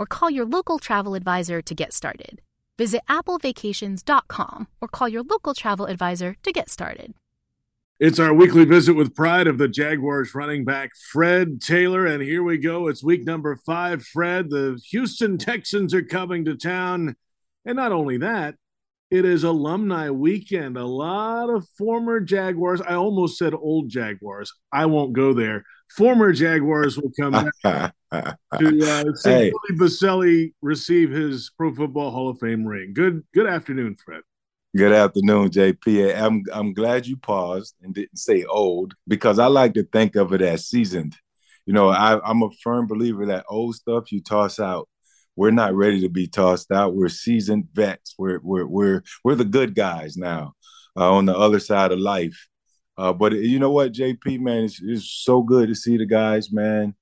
or call your local travel advisor to get started. Visit applevacations.com or call your local travel advisor to get started. It's our weekly visit with pride of the Jaguars running back Fred Taylor. And here we go. It's week number five. Fred, the Houston Texans are coming to town. And not only that, it is alumni weekend. A lot of former Jaguars. I almost said old Jaguars. I won't go there. Former Jaguars will come back to uh, see hey. Billy Boselli receive his Pro Football Hall of Fame ring. Good, good afternoon, Fred. Good afternoon, JP. I'm I'm glad you paused and didn't say old because I like to think of it as seasoned. You know, I, I'm a firm believer that old stuff you toss out. We're not ready to be tossed out. We're seasoned vets. We're we're we're we're the good guys now uh, on the other side of life. Uh, but you know what, JP, man, it's, it's so good to see the guys, man.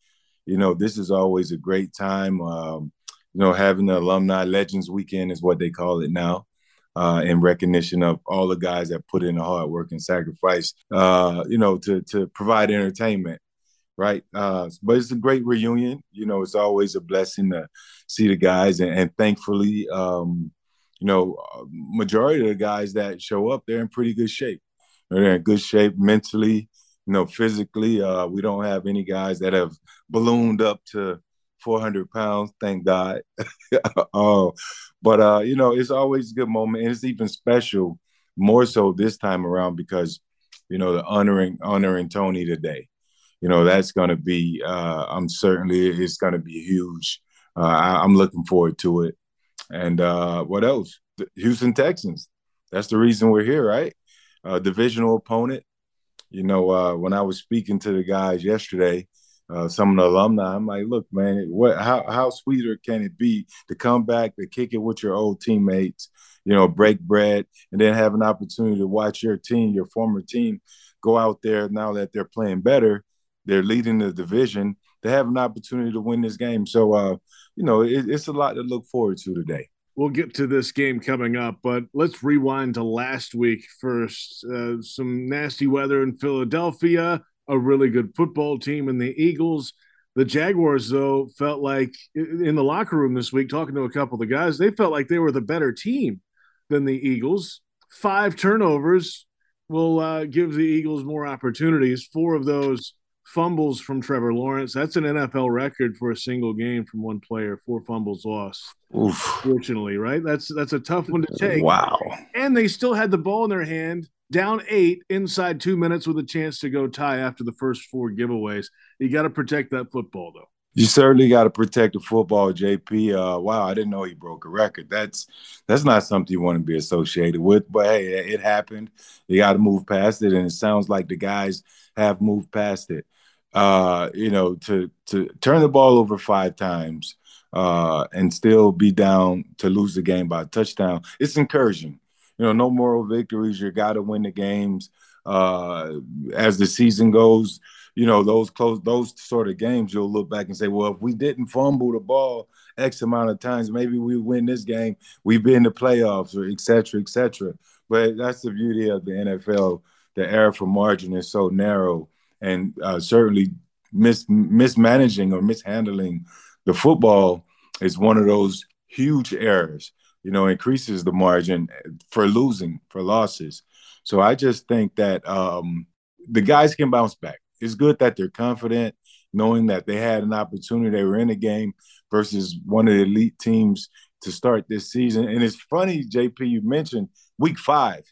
You know, this is always a great time. Um, you know, having the alumni legends weekend is what they call it now uh, in recognition of all the guys that put in the hard work and sacrifice, uh, you know, to to provide entertainment, right? Uh, but it's a great reunion. You know, it's always a blessing to see the guys, and, and thankfully, um, you know, majority of the guys that show up, they're in pretty good shape. They're in good shape mentally, you know, physically. Uh, we don't have any guys that have ballooned up to 400 pounds, thank God. uh, but uh, you know, it's always a good moment, and it's even special more so this time around because you know the honoring honoring Tony today. You know that's going to be. Uh, I'm certainly it's going to be huge. Uh, I, am looking forward to it. And uh, what else? The Houston Texans. That's the reason we're here, right? Uh, divisional opponent. You know, uh, when I was speaking to the guys yesterday, uh, some of the alumni. I'm like, look, man, what how how sweeter can it be to come back to kick it with your old teammates, you know, break bread, and then have an opportunity to watch your team, your former team, go out there now that they're playing better, they're leading the division. They have an opportunity to win this game. So, uh, you know, it, it's a lot to look forward to today. We'll get to this game coming up, but let's rewind to last week first. Uh, some nasty weather in Philadelphia a really good football team in the Eagles. The Jaguars, though, felt like in the locker room this week, talking to a couple of the guys, they felt like they were the better team than the Eagles. Five turnovers will uh, give the Eagles more opportunities. Four of those fumbles from Trevor Lawrence. That's an NFL record for a single game from one player. Four fumbles lost. Oof. Fortunately, right? That's that's a tough one to take. Wow. And they still had the ball in their hand down eight inside two minutes with a chance to go tie after the first four giveaways. You got to protect that football, though. You certainly got to protect the football, JP. Uh, wow, I didn't know he broke a record. That's that's not something you want to be associated with. But hey, it happened. You got to move past it, and it sounds like the guys have moved past it. Uh, you know, to to turn the ball over five times uh, and still be down to lose the game by a touchdown. It's encouraging you know, no moral victories. You got to win the games. Uh, as the season goes, you know, those close, those sort of games, you'll look back and say, well, if we didn't fumble the ball X amount of times, maybe we win this game. We've been in the playoffs, or et cetera, et cetera. But that's the beauty of the NFL. The error for margin is so narrow, and uh, certainly mis- mismanaging or mishandling the football is one of those huge errors you know, increases the margin for losing, for losses. So I just think that um, the guys can bounce back. It's good that they're confident, knowing that they had an opportunity, they were in the game, versus one of the elite teams to start this season. And it's funny, JP, you mentioned week five.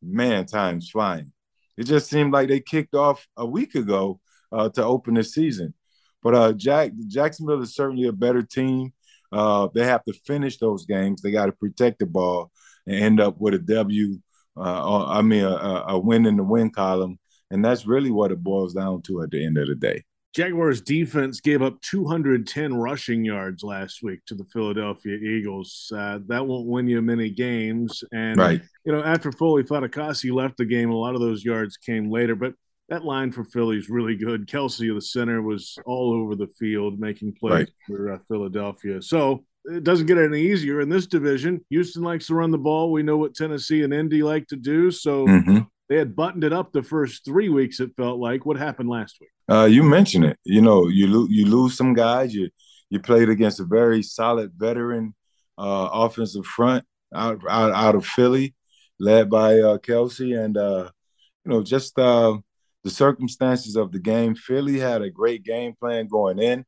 Man, time's flying. It just seemed like they kicked off a week ago uh, to open the season. But uh, Jack Jacksonville is certainly a better team. Uh, they have to finish those games. They got to protect the ball and end up with a W. Uh, I mean, a, a win in the win column, and that's really what it boils down to at the end of the day. Jaguars defense gave up 210 rushing yards last week to the Philadelphia Eagles. Uh, that won't win you many games. And, right. you know, after Foley Fatukasi left the game, a lot of those yards came later. But that line for Philly is really good. Kelce, the center, was all over the field making plays right. for uh, Philadelphia. So it doesn't get any easier in this division. Houston likes to run the ball. We know what Tennessee and Indy like to do. So mm-hmm. They had buttoned it up the first three weeks, it felt like. What happened last week? Uh, you mentioned it. You know, you lo- you lose some guys. You you played against a very solid veteran uh, offensive front out, out out of Philly, led by uh, Kelce, and uh, you know just uh, the circumstances of the game. Philly had a great game plan going in.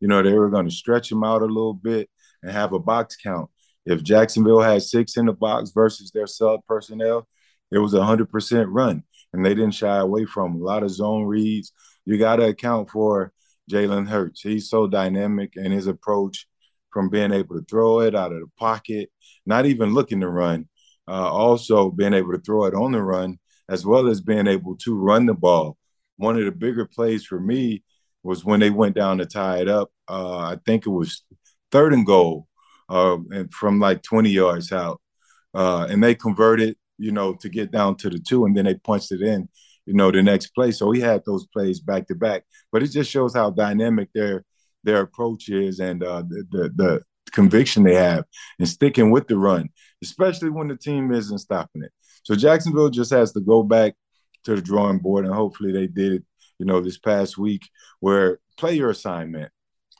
You know, they were going to stretch him out a little bit and have a box count. If Jacksonville had six in the box versus their sub personnel, it was a hundred percent run, and they didn't shy away from a lot of zone reads, you got to account for Jalen Hurts. He's so dynamic in his approach from being able to throw it out of the pocket, not even looking to run, uh, also being able to throw it on the run, as well as being able to run the ball. One of the bigger plays for me was when they went down to tie it up. Uh, I think it was third and goal uh, and from like 20 yards out. Uh, and they converted, you know, to get down to the two, and then they punched it in you know, the next play. So he had those plays back to back. But it just shows how dynamic their their approach is and uh, the, the, the conviction they have and sticking with the run, especially when the team isn't stopping it. So Jacksonville just has to go back to the drawing board, and hopefully they did it. You know, this past week, where play your assignment.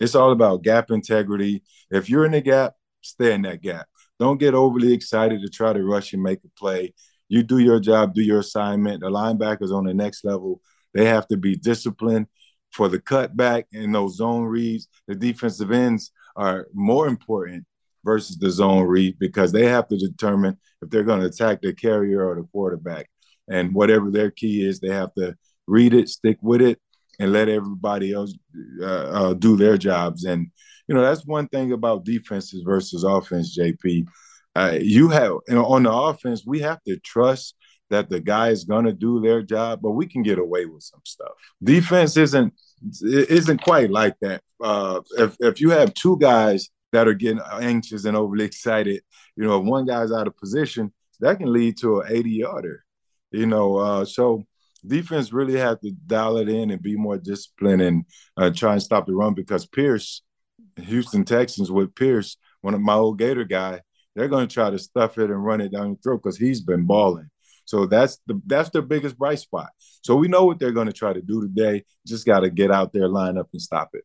It's all about gap integrity. If you're in the gap, stay in that gap. Don't get overly excited to try to rush and make a play you do your job, do your assignment. The linebackers on the next level, they have to be disciplined for the cutback and those zone reads. The defensive ends are more important versus the zone read because they have to determine if they're going to attack the carrier or the quarterback. And whatever their key is, they have to read it, stick with it, and let everybody else uh, uh, do their jobs. And you know that's one thing about defenses versus offense, JP uh, you have you know, on the offense, we have to trust that the guy is going to do their job, but we can get away with some stuff. Defense isn't isn't quite like that. Uh, if if you have two guys that are getting anxious and overly excited, you know, if one guy's out of position, that can lead to an 80 yarder. You know, uh, so defense really have to dial it in and be more disciplined and uh, try and stop the run because Pierce, Houston Texans with Pierce, one of my old Gator guy, they're going to try to stuff it and run it down your throat because he's been balling. So that's the that's their biggest bright spot. So we know what they're going to try to do today. Just got to get out there, line up, and stop it.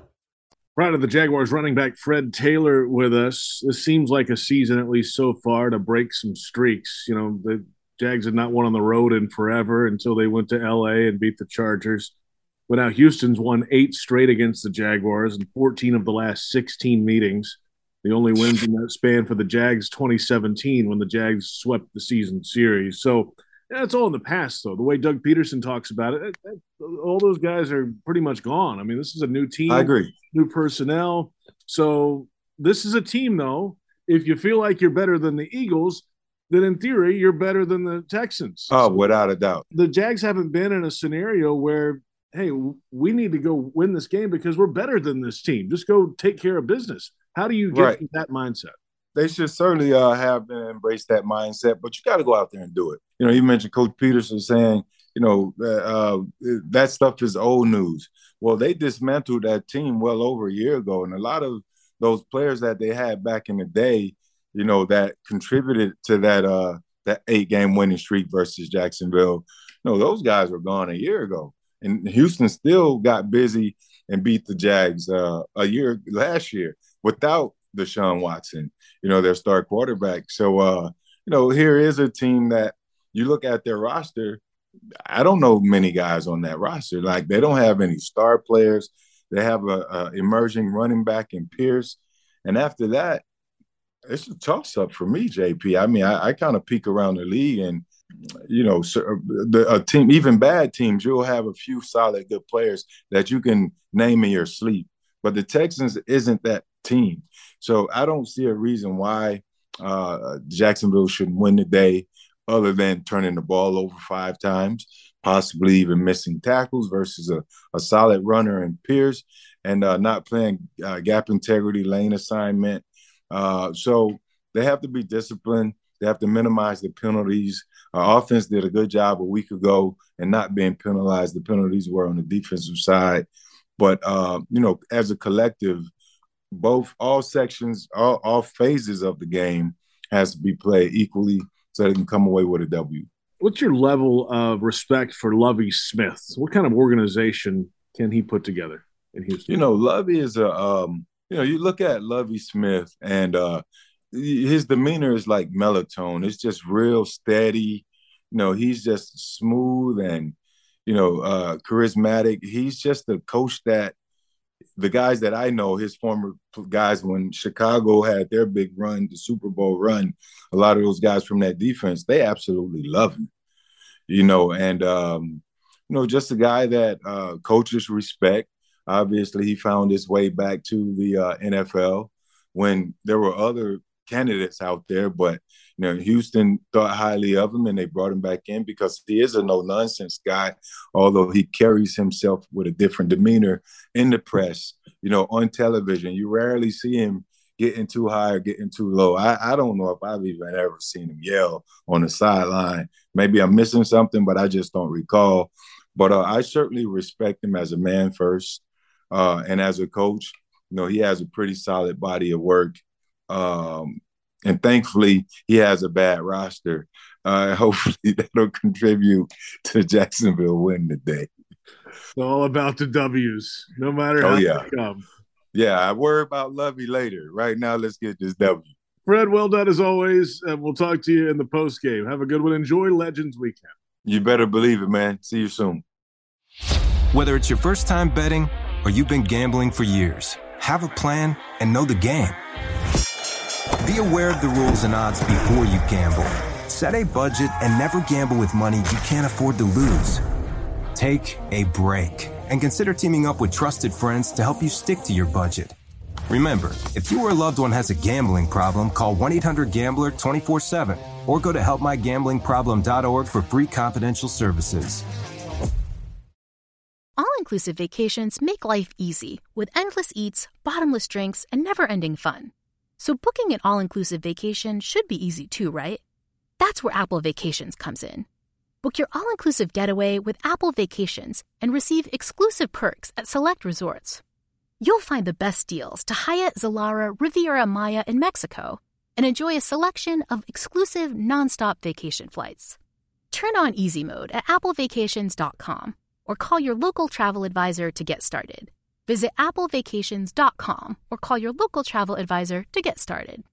Proud of the Jaguars running back Fred Taylor with us. This seems like a season, at least so far, to break some streaks. You know, the Jags had not won on the road in forever until they went to LA and beat the Chargers. But now Houston's won eight straight against the Jaguars and 14 of the last 16 meetings. The only wins in that span for the Jags 2017 when the Jags swept the season series. So it's all in the past, though. The way Doug Pederson talks about it, all those guys are pretty much gone. I mean, this is a new team. I agree. New personnel. So this is a team, though, if you feel like you're better than the Eagles, then in theory you're better than the Texans. Oh, without a doubt. The Jags haven't been in a scenario where hey, we need to go win this game because we're better than this team. Just go take care of business. How do you get right. that mindset? They should certainly uh, have embraced that mindset, but you got to go out there and do it. You know, you mentioned Coach Pederson saying, you know, uh, that stuff is old news. Well, they dismantled that team well over a year ago, and a lot of those players that they had back in the day, you know, that contributed to that uh, that eight game winning streak versus Jacksonville. You know, those guys were gone a year ago and Houston still got busy and beat the Jags uh, a year last year without Deshaun Watson, you know, their star quarterback. So, uh, you know, here is a team that you look at their roster. I don't know many guys on that roster. Like they don't have any star players. They have a, a emerging running back in Pierce, and after that, it's a toss up for me, JP. I mean, I, I kind of peek around the league and you know, the a team, even bad teams, you'll have a few solid good players that you can name in your sleep. But the Texans isn't that team, so I don't see a reason why uh, Jacksonville shouldn't win the day, other than turning the ball over five times, possibly even missing tackles versus a, a solid runner in Pierce, and uh, not playing uh, gap integrity lane assignment. Uh, so they have to be disciplined. They have to minimize the penalties. Our offense did a good job a week ago and not being penalized. The penalties were on the defensive side. But, uh, you know, as a collective, both all sections, all, all phases of the game has to be played equally so they can come away with a W. What's your level of respect for Lovie Smith? What kind of organization can he put together in Houston? You know, Lovie is a, um, you know, you look at Lovie Smith and uh, his demeanor is like melatonin. It's just real steady. You know, he's just smooth and you know uh, charismatic. He's just a coach that the guys that I know, his former guys, when Chicago had their big run, the Super Bowl run, a lot of those guys from that defense, they absolutely love him. You know, and um, you know, just a guy that uh, coaches respect. Obviously, he found his way back to the uh, NFL when there were other candidates out there, but you know, Houston thought highly of him and they brought him back in because he is a no nonsense guy, although he carries himself with a different demeanor in the press. You know, on television, you rarely see him getting too high or getting too low. I, I don't know if I've even ever seen him yell on the sideline. Maybe I'm missing something, but I just don't recall. But uh, I certainly respect him as a man first, uh, and as a coach. You know, he has a pretty solid body of work um, and thankfully, he has a bad roster. Uh, hopefully, that'll contribute to Jacksonville win today. It's all about the W's, no matter oh, how yeah. they come. Yeah, I worry about Lovie later. Right now, let's get this W. Fred, well done as always, and we'll talk to you in the post game. Have a good one. Enjoy Legends Weekend. You better believe it, man. See you soon. Whether it's your first time betting or you've been gambling for years, have a plan and know the game. Be aware of the rules and odds before you gamble. Set a budget and never gamble with money you can't afford to lose. Take a break and consider teaming up with trusted friends to help you stick to your budget. Remember, if you or a loved one has a gambling problem, call 1 800 Gambler 24 7 or go to helpmygamblingproblem.org for free confidential services. All inclusive vacations make life easy with endless eats, bottomless drinks, and never ending fun. So booking an all-inclusive vacation should be easy too, right? That's where Apple Vacations comes in. Book your all-inclusive getaway with Apple Vacations and receive exclusive perks at select resorts. You'll find the best deals to Hyatt Zilara Riviera Maya in Mexico and enjoy a selection of exclusive nonstop vacation flights. Turn on easy mode at applevacations.com or call your local travel advisor to get started. Visit applevacations.com or call your local travel advisor to get started.